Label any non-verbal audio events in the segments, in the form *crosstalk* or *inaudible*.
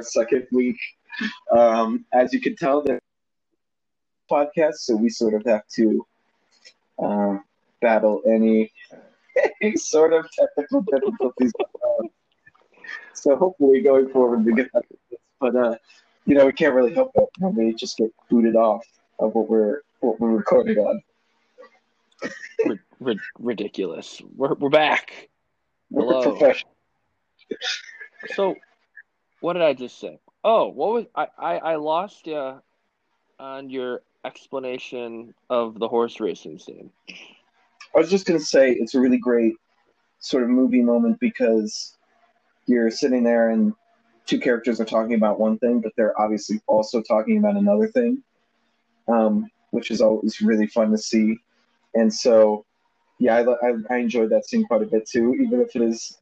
our second week. Um, as you can tell, the podcast, so we sort of have to um, battle any, *laughs* any sort of technical difficulties. Uh, so hopefully, going forward, we get that. But uh, you know, we can't really help it. We just get booted off of what we're what we're recording on. R- ridiculous. We're we're back. We're Hello. professional. So, what did I just say? Oh, what was I? I, I lost you on your explanation of the horse racing scene. I was just gonna say it's a really great sort of movie moment because you're sitting there and two characters are talking about one thing, but they're obviously also talking about another thing, um, which is always really fun to see. And so, yeah, I, I, I enjoyed that scene quite a bit too, even if it is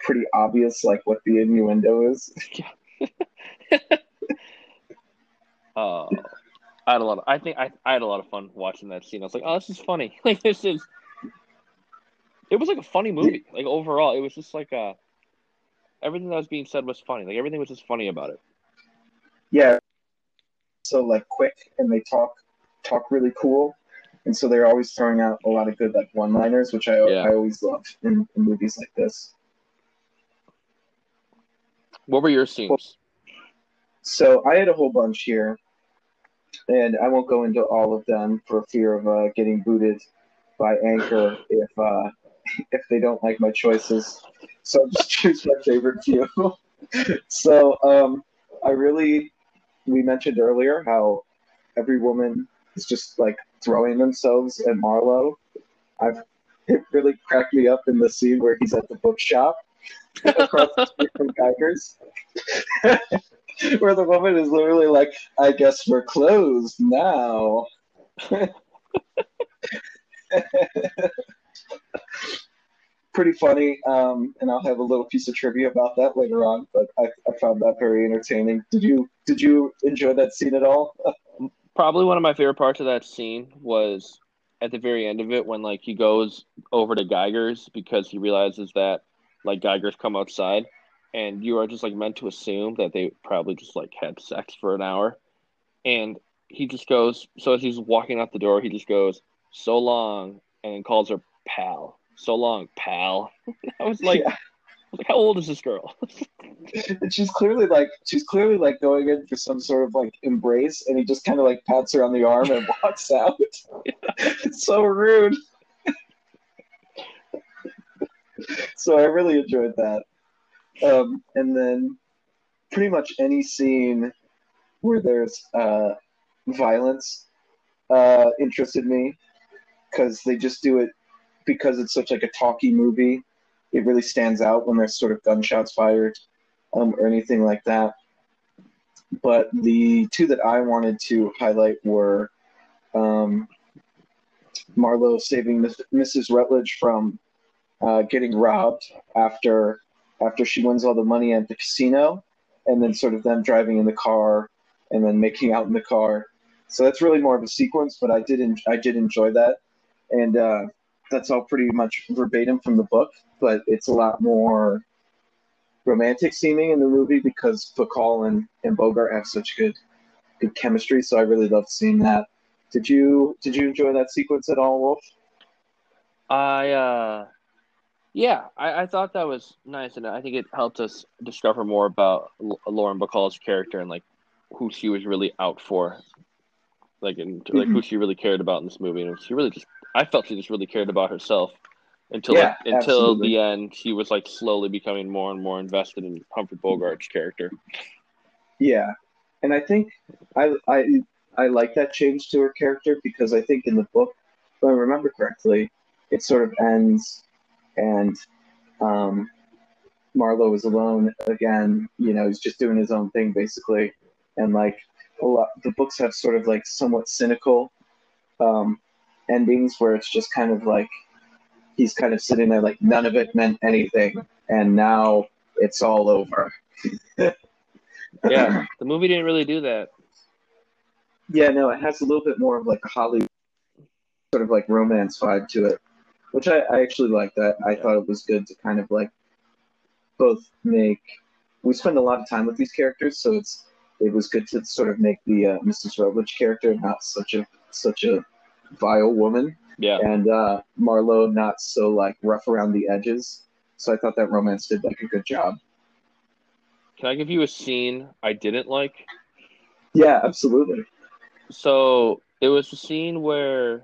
pretty obvious, like what the innuendo is. Yeah. *laughs* *laughs* Uh, I had a lot. Of, I think I, I had a lot of fun watching that scene. I was like, oh, this is funny. *laughs* Like this is. It was like a funny movie. Like overall, it was just like uh everything that was being said was funny. Like everything was just funny about it. yeah so like quick and they talk talk really cool and so they're always throwing out a lot of good like one liners which i, Yeah. I always love in, in movies like this What were your scenes? so i had a whole bunch here and i won't go into all of them for fear of uh, getting booted by anchor if uh, *laughs* if they don't like my choices so i'll just choose my favorite few *laughs* so um, i really we mentioned earlier how every woman is just like throwing themselves at Marlowe. I've it really cracked me up in the scene where he's at the bookshop across from Geiger's. *laughs* where the woman is literally like, I guess we're closed now. *laughs* Pretty funny, um, and I'll have a little piece of trivia about that later on. But I, I found that very entertaining. Did you did you enjoy that scene at all? *laughs* Probably one of my favorite parts of that scene was at the very end of it when like he goes over to Geiger's because he realizes that like Geiger's come outside and you are just like meant to assume that they probably just like had sex for an hour. And he just goes so as he's walking out the door, he just goes, So long and then calls her pal. So long, pal. *laughs* I was like Yeah. I was like, how old is this girl? *laughs* and she's clearly like she's clearly like going in for some sort of like embrace and he just kind of like pats her on the arm and *laughs* walks out it's so rude *laughs* so i really enjoyed that um, and then pretty much any scene where there's uh, violence uh, interested me because they just do it because it's such like a talky movie it really stands out when there's sort of gunshots fired um, or anything like that. But the two that I wanted to highlight were um, Marlowe saving Mrs. Rutledge from uh, getting robbed after after she wins all the money at the casino, and then sort of them driving in the car and then making out in the car. So that's really more of a sequence, but I did en- I did enjoy that, and uh, that's all pretty much verbatim from the book, but it's a lot more romantic seeming in the movie because Bacall and, and Bogart have such good good chemistry. So I really loved seeing that. Did you did you enjoy that sequence at all, Wolf? I uh yeah, I, I thought that was nice and I think it helped us discover more about L- Lauren Bacall's character and like who she was really out for. Like and like who mm-hmm. she really cared about in this movie and she really just I felt she just really cared about herself until Yeah, like, until the end she was like slowly becoming more and more invested in Humphrey Bogart's character. Yeah, and I think I I I like that change to her character because I think in the book, if I remember correctly, it sort of ends and um, Marlowe is alone again. You know, he's just doing his own thing basically, and like a lot, the books have sort of like somewhat cynical um, endings where it's just kind of like he's kind of sitting there like none of it meant anything, and now it's all over. *laughs* Yeah, the movie didn't really do that. Yeah, no, it has a little bit more of like a Hollywood sort of like romance vibe to it, which I, I actually like that. I thought it was good to kind of like both make we spend a lot of time with these characters, so it's it was good to sort of make the uh, Mrs. Rutledge character not such a such a vile woman, Yeah. and uh, Marlowe not so like rough around the edges. So I thought that romance did like a good job. Can I give you a scene I didn't like? Yeah, absolutely. So it was a scene where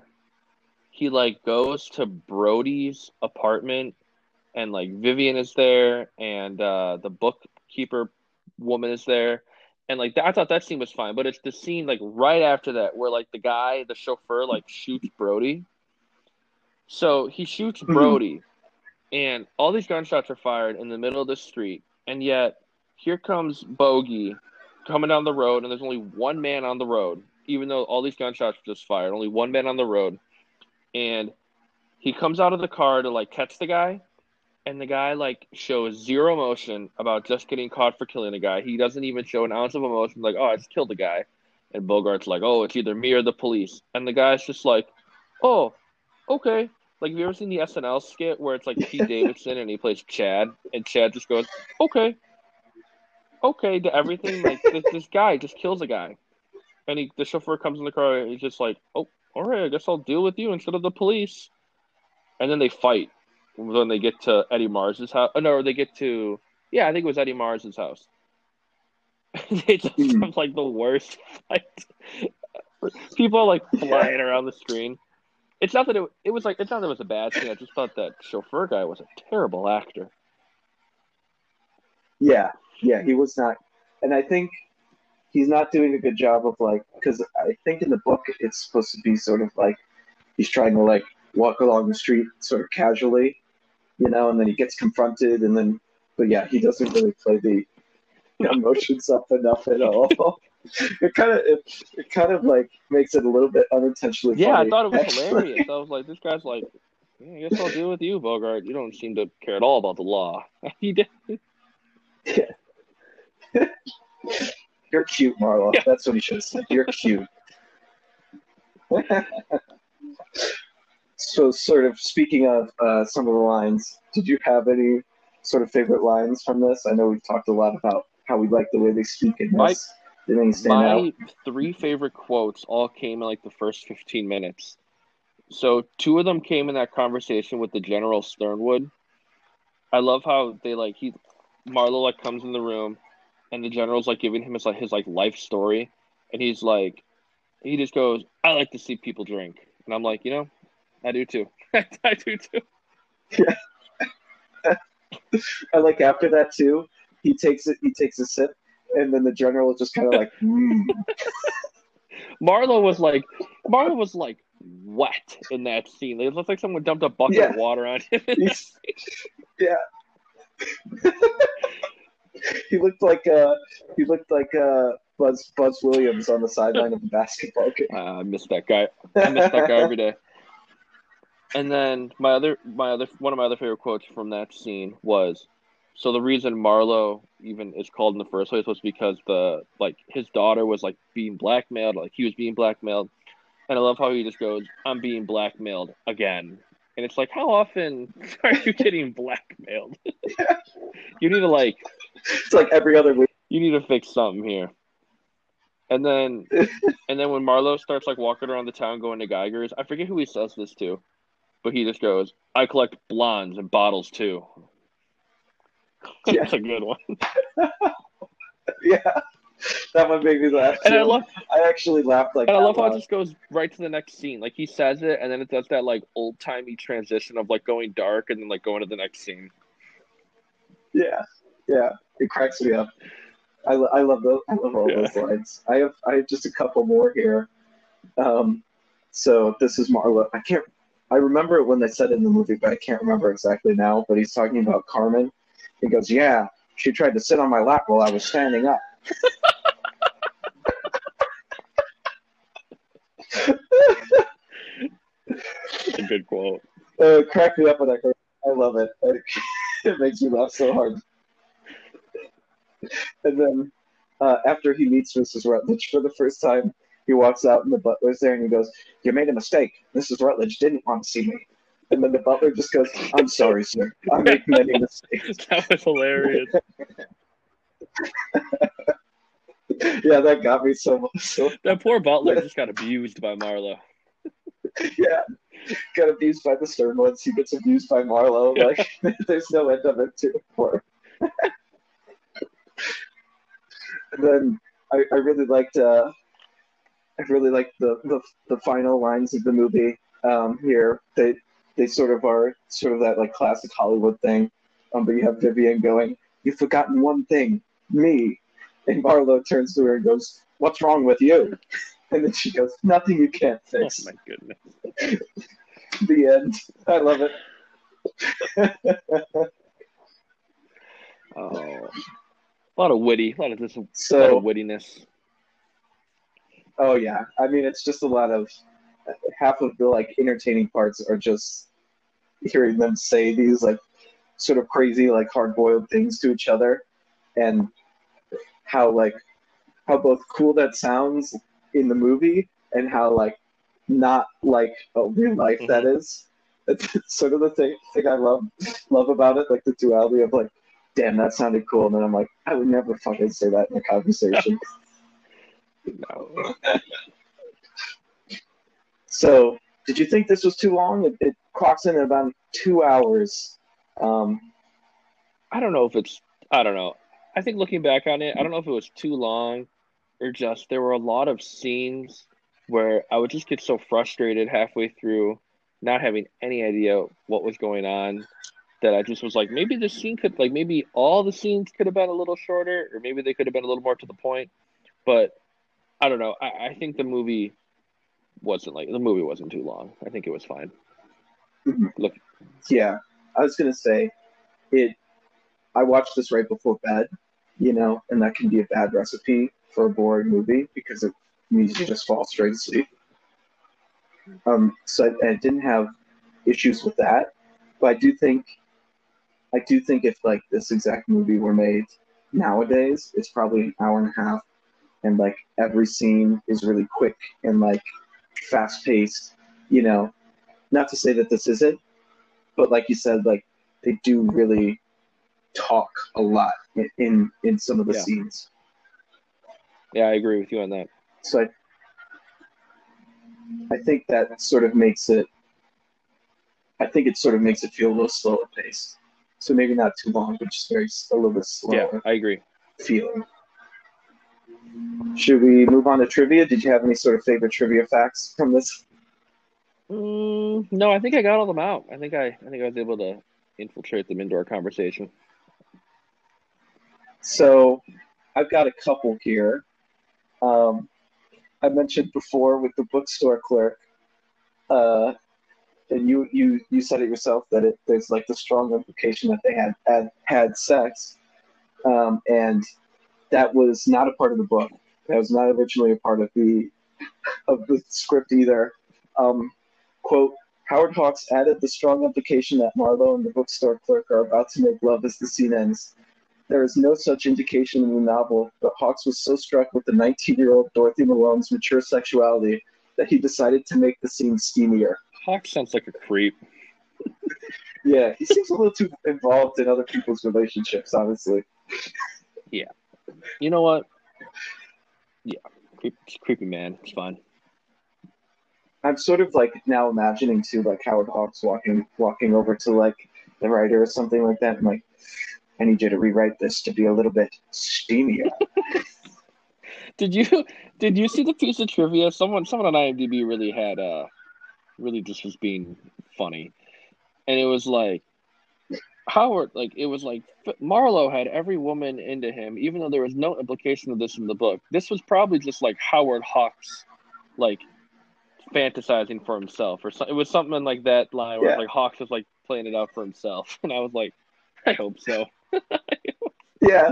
he like goes to Brody's apartment and like Vivian is there and uh the bookkeeper woman is there and like I thought that scene was fine, but it's the scene like right after that where like the guy, the chauffeur, like shoots Brody. So he shoots Mhm. Brody and all these gunshots are fired in the middle of the street, and yet here comes Bogey coming down the road, and there's only one man on the road, even though all these gunshots were just fired. Only one man on the road, and he comes out of the car to like catch the guy, and the guy like shows zero emotion about just getting caught for killing a guy. He doesn't even show an ounce of emotion, like, oh, I just killed the guy. And Bogart's like, oh, it's either me or the police, and the guy's just like, oh, okay. Like, have you ever seen the SNL skit where it's like Pete *laughs* Davidson and he plays Chad, and Chad just goes, okay, okay to everything. Like this, this guy just kills a guy, and he the chauffeur comes in the car and he's just like, oh, all right, I guess I'll deal with you instead of the police. And then they fight when they get to Eddie Mars's house. Oh, no, they get to yeah, I think it was Eddie Mars's house. *laughs* they just Hmm. have like the worst fight. People are like *laughs* flying around the screen. It's not that it, it was like it's not that it was a bad thing. I just thought that chauffeur guy was a terrible actor. Yeah, yeah, he was not, and I think he's not doing a good job of like because I think in the book it's supposed to be sort of like he's trying to like walk along the street sort of casually, you know, and then he gets confronted, and then but yeah, he doesn't really play the *laughs* emotions up enough at all. *laughs* It kind of it, it kind of like makes it a little bit unintentionally. Funny. Yeah, I thought it was actually. hilarious. I was like, this guy's like, yeah, I guess I'll deal with you, Bogart. You don't seem to care at all about the law. *laughs* he did. You're cute, Marlowe. Yeah. That's what he should have said. You're cute. so, sort of speaking of uh, some of the lines, did you have any sort of favorite lines from this? I know we've talked a lot about how we like the way they speak in My- this. Any stand out? My three favorite quotes all came in like the first 15 minutes. So two of them came in that conversation with the General Sternwood. I love how they like he Marlowe like comes in the room and the general's like giving him his like his like life story and he's like he just goes, I like to see people drink. And I'm like, you know, I do too. *laughs* I do too. Yeah. *laughs* I like after that too. He takes it. He takes a sip, and then the general is just kind of like, *laughs* "Hmm." Marlowe was like Marlowe was like wet in that scene. It looked like someone dumped a bucket of water on him. Yeah. *laughs* he looked like uh he looked like uh Buzz Buzz Williams on the sideline of the basketball game. Uh, I miss that guy. I miss that guy every day. And then my other my other one of my other favorite quotes from that scene was so the reason Marlowe even is called in the first place was because the like his daughter was like being blackmailed, like he was being blackmailed. And I love how he just goes, I'm being blackmailed again. And it's like, how often *laughs* are you getting blackmailed? *laughs* you need to like It's like every other week. you need to fix something here. And then *laughs* and then when Marlowe starts like walking around the town going to Geiger's, I forget who he says this to, but he just goes, I collect blondes and bottles too. Yeah. *laughs* That's a good one. *laughs* Yeah, that one made me laugh. And I love I actually laughed like. and I love how it just goes right to the next scene. Like he says it and then it does that like old timey transition of like going dark and then like going to the next scene. Yeah, yeah, it cracks me up. I, I love those. I love all Yeah. those lines. I have I have just a couple more here. Um, so this is Marlowe. I can't. I remember it when they said it in the movie, but I can't remember exactly now. But he's talking about Carmen. He goes, "Yeah, she tried to sit on my lap while I was standing up." A good quote. Uh, it cracked me up when I heard. I love it. *laughs* It makes me laugh so hard. And then uh, after he meets Mrs. Rutledge for the first time, he walks out and the butler's there and he goes, "You made a mistake. Mrs. Rutledge didn't want to see me." And then the butler just goes, "I'm sorry, sir. I make many *laughs* mistakes." That was hilarious. *laughs* yeah, that got me so so. That poor butler just got abused by Marlowe. *laughs* Yeah, got abused by the Sternwoods. He gets abused by Marlowe. Like, there's no end of it to it for. him. And then I, I really liked. Uh, I really liked the, the the final lines of the movie. Um, here, they they sort of are sort of that like classic Hollywood thing. Um, but you have Vivian going, "You've forgotten one thing, me," and Marlowe turns to her and goes, "What's wrong with you?" *laughs* And then she goes, "Nothing you can't fix." Oh my goodness. *laughs* the end. I love it. *laughs* Oh, a lot of witty, a lot of this, a lot of wittiness. oh yeah, I mean, it's just a lot of half of the like entertaining parts are just hearing them say these like sort of crazy like hard-boiled things to each other, and how like how both cool that sounds in the movie and how like not like a real life that mm-hmm. is. *laughs* It's sort of the thing thing I love love about it, like the duality of like, damn, that sounded cool, and then I'm like, I would never fucking say that in a conversation. No. *laughs* So, did you think this was too long? It, it clocks in at about two hours. Um, I don't know if it's. I don't know. I think looking back on it, I don't know if it was too long, or just there were a lot of scenes where I would just get so frustrated halfway through, not having any idea what was going on, that I just was like, maybe this scene could, like, maybe all the scenes could have been a little shorter, or maybe they could have been a little more to the point. But I don't know. I, I think the movie wasn't like the movie wasn't too long. I think it was fine. *clears throat* Look, yeah, I was gonna say, it. I watched this right before bed, you know, and that can be a bad recipe for a boring movie because it means you just fall straight asleep. Um, so I, I didn't have issues with that, but I do think, I do think if like this exact movie were made nowadays, it's probably an hour and a half, and like every scene is really quick and like fast paced. You know, not to say that this isn't, but like you said, like they do really talk a lot in in, in some of the Yeah. scenes. yeah, I agree with you on that. So I, I think that sort of makes it. I think it sort of makes it feel a little slower paced. So maybe not too long, but just very a little bit slower. Yeah, I agree. feeling. Should we move on to trivia? Did you have any sort of favorite trivia facts from this? Mm, no, I think I got all them out. I think I, I think I was able to infiltrate them into our conversation. So I've got a couple here. Um, I mentioned before with the bookstore clerk, uh, and you, you you said it yourself that it there's like the strong implication that they had had, had sex, um, and that was not a part of the book. That was not originally a part of the of the script either. Um, quote: Howard Hawks added the strong implication that Marlowe and the bookstore clerk are about to make love as the scene ends. There is no such indication in the novel, but Hawks was so struck with the 19 year old Dorothy Malone's mature sexuality that he decided to make the scene steamier. Hawk sounds like a creep. Yeah, he seems a little too involved in other people's relationships, honestly. Yeah. You know what? Yeah, creep, creepy man. It's fine. I'm sort of like now imagining too, like Howard Hawks walking walking over to like the writer or something like that, and like, I need you to rewrite this to be a little bit steamier. *laughs* *laughs* Did you did you see the piece of trivia? Someone someone on IMDb really had uh really just was being funny, and it was like Howard like it was like Marlowe had every woman into him, even though there was no implication of this in the book. This was probably just like Howard Hawks, like fantasizing for himself, or so, it was something like that line where Yeah. like Hawks was like playing it out for himself, *laughs* and I was like, I hope so. *laughs* yeah,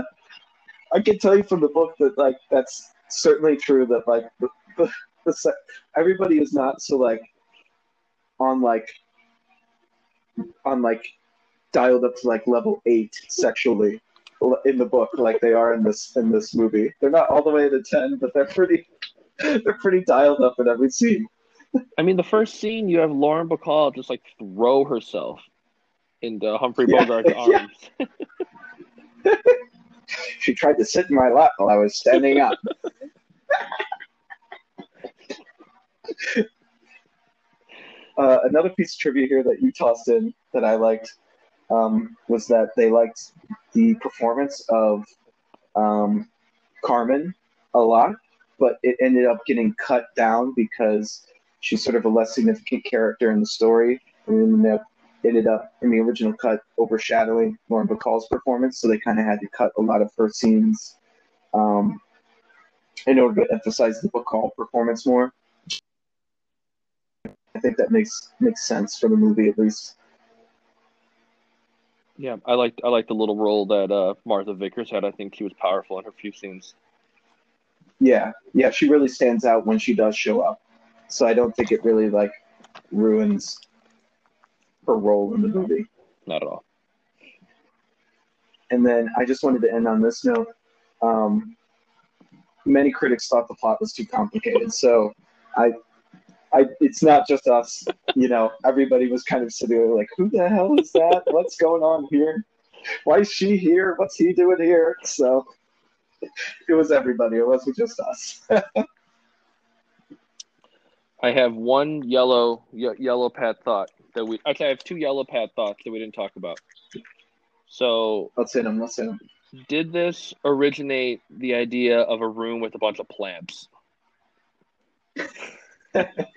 I can tell you from the book that like that's certainly true. That like the, the, the everybody is not so like on like on like dialed up to like level eight sexually in the book like they are in this in this movie. They're not all the way to ten, but they're pretty *laughs* they're pretty dialed up in every scene. I mean, the first scene you have Lauren Bacall just like throw herself into Humphrey Yeah, Bogart's *laughs* yeah. arms. *laughs* She tried to sit in my lap while I was standing up. Uh, another piece of trivia here that you tossed in that I liked um, was that they liked the performance of um, Carmen a lot, but it ended up getting cut down because she's sort of a less significant character in the story, and then ended up in the original cut overshadowing Lauren Bacall's performance. So they kind of had to cut a lot of her scenes um, in order to emphasize the Bacall performance more. I think that makes makes sense for the movie at least. Yeah, I liked I liked the little role that uh, Martha Vickers had. I think she was powerful in her few scenes. Yeah, yeah, she really stands out when she does show up. So I don't think it really like ruins her role in the movie. Not at all. And then I just wanted to end on this note. Um, many critics thought the plot was too complicated, so I I, it's not just us. You know, everybody was kind of sitting there like, who the hell is that? What's going on here? Why is she here? What's he doing here? So it was everybody. It wasn't just us. *laughs* I have one yellow ye- yellow pad thought that we actually I have two yellow pad thoughts that we didn't talk about. So let's hit him. Let's hit him. Did this originate the idea of a room with a bunch of plants? *laughs*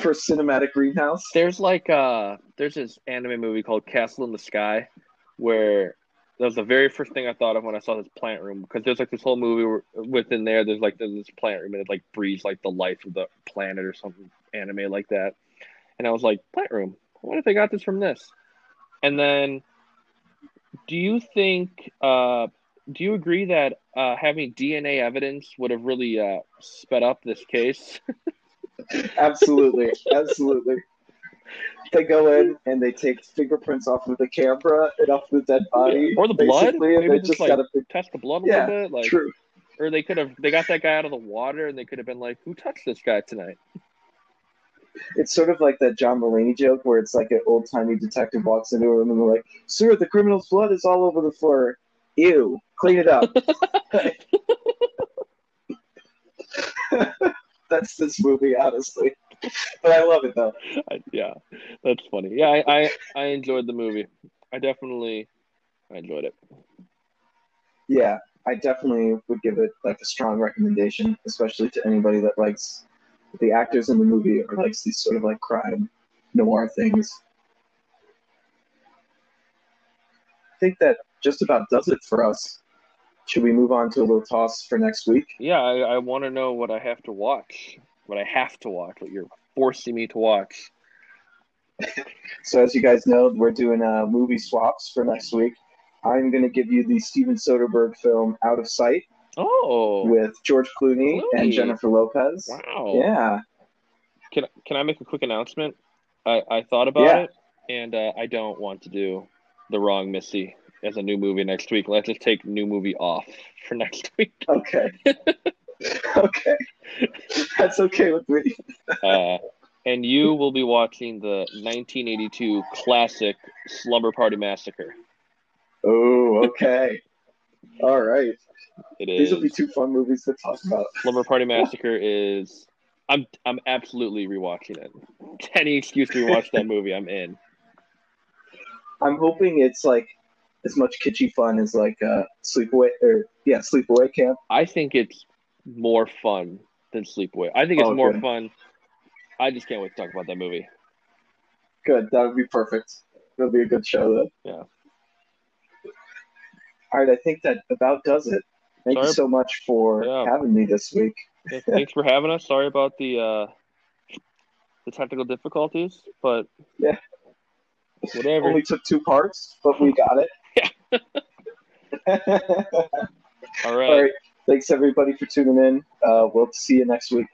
for cinematic greenhouse. There's like uh there's this anime movie called Castle in the Sky where that was the very first thing I thought of when I saw this plant room because there's like this whole movie where, within there. There's like there's this plant room and it like breathes like the life of the planet or something anime like that. And I was like, plant room. What if they got this from this? And then, do you think? Uh, do you agree that uh, having DNA evidence would have really uh, sped up this case? *laughs* absolutely, absolutely. They go in and they take fingerprints off of the camera and off the dead body, or the blood. Maybe they just, like, gotta test the blood a yeah, little bit. Like, true. Or they could have they got that guy out of the water and they could have been like, "Who touched this guy tonight?" It's sort of like that John Mulaney joke where it's like an old timey detective walks into a room and they're like, "Sir, the criminal's blood is all over the floor. Ew, clean it up." *laughs* *laughs* *laughs* That's this movie, honestly. But I love it though. I, yeah, that's funny. Yeah, I, I I enjoyed the movie. I definitely I enjoyed it. Yeah, I definitely would give it like a strong recommendation, especially to anybody that likes the actors in the movie or likes these sort of like crime noir things. I think that just about does it for us. Should we move on to a little toss for next week? Yeah, I, I want to know what I have to watch. What I have to watch. What you're forcing me to watch. *laughs* so, as you guys know, we're doing uh, movie swaps for next week. I'm going to give you the Steven Soderbergh film Out of Sight. Oh. With George Clooney, Clooney. and Jennifer Lopez. Wow. Yeah. Can Can I make a quick announcement? I I thought about yeah. it, and uh, I don't want to do the wrong Missy as a new movie next week. Let's just take new movie off *laughs* for next week. Okay. *laughs* okay. That's okay with me. uh, and you will be watching the 1982 classic Slumber Party Massacre. Oh, okay. All right. It is. These will be two fun movies to talk about. Slumber Party Massacre is. I'm I'm absolutely rewatching it. Any excuse to rewatch that movie, I'm in. I'm hoping it's like as much kitschy fun as like uh, Sleepaway or yeah, Sleepaway Camp. I think it's more fun than Sleepaway. I think it's oh, more good. fun. I just can't wait to talk about that movie. Good, that would be perfect. It'll be a good show then. Yeah. All right, I think that about does it. Thank Sorry. you so much for yeah. having me this week. yeah, thanks for having us. Sorry about the uh, the technical difficulties, but yeah, whatever. Only took two parts, but we got it. *laughs* All right. All right. Thanks everybody for tuning in. Uh, we'll see you next week.